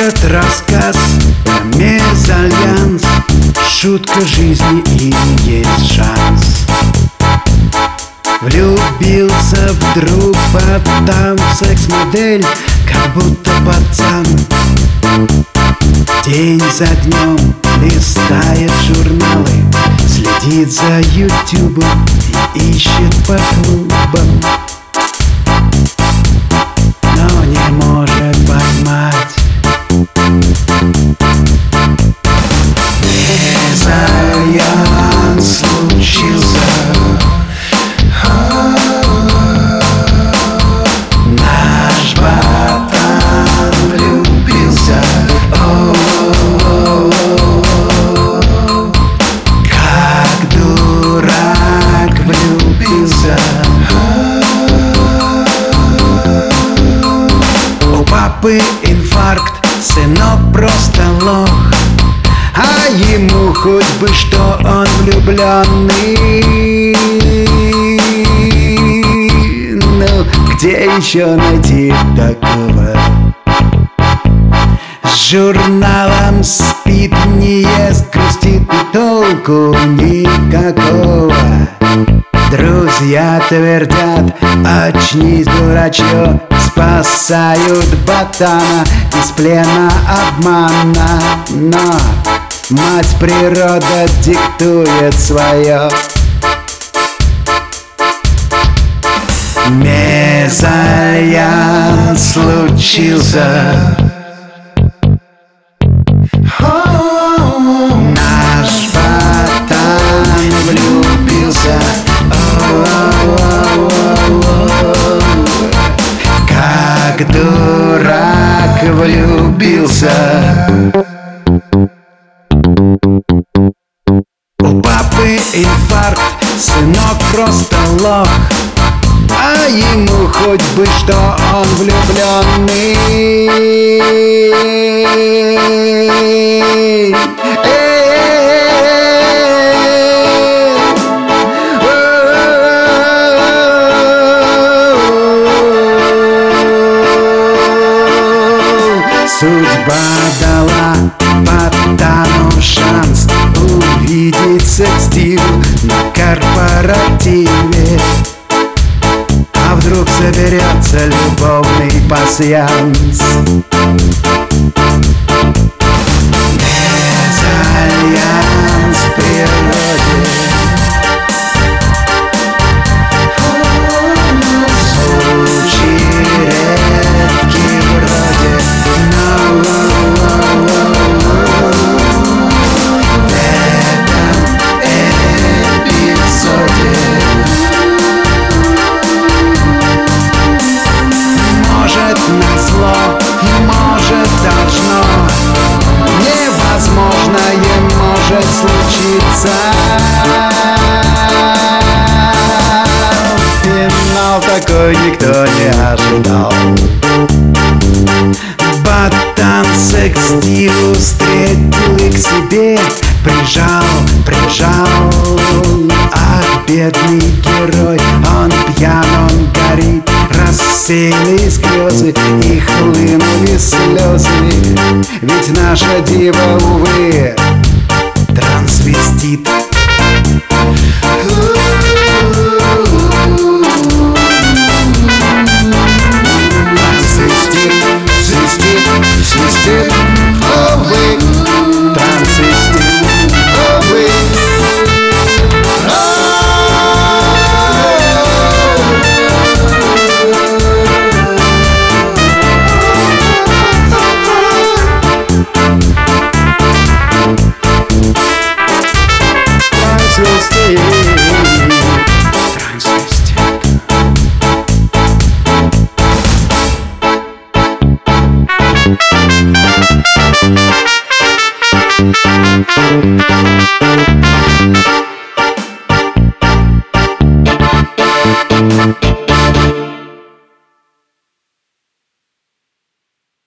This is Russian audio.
Этот рассказ мезальянс. Шутка жизни и есть шанс. Влюбился вдруг потом в секс-модель Как будто пацан. День за днем листает журналы Следит за ютубом и ищет по клубам папы инфаркт, сынок просто лох. А ему хоть бы что он влюбленный Ну, где еще найти такого? С журналом спит, не ест, грустит и толку никакого. Друзья твердят, очнись, дурачок Спасают ботана из плена обмана. Но мать природа диктует свое. Мезальян случился влюбился У папы инфаркт, сынок просто лох. А ему хоть бы что он влюбленный Судьба дала Ботану шанс увидеть секстил на корпоративе. А вдруг соберется любовный пасьянс Финал такой никто не ожидал. Ботан секстил встретил и к себе. Прижал, прижал Ах, бедный герой Он пьян, он горит. Рассеялись грезы И хлынули слезы. Ведь наша дива, увы Bandita.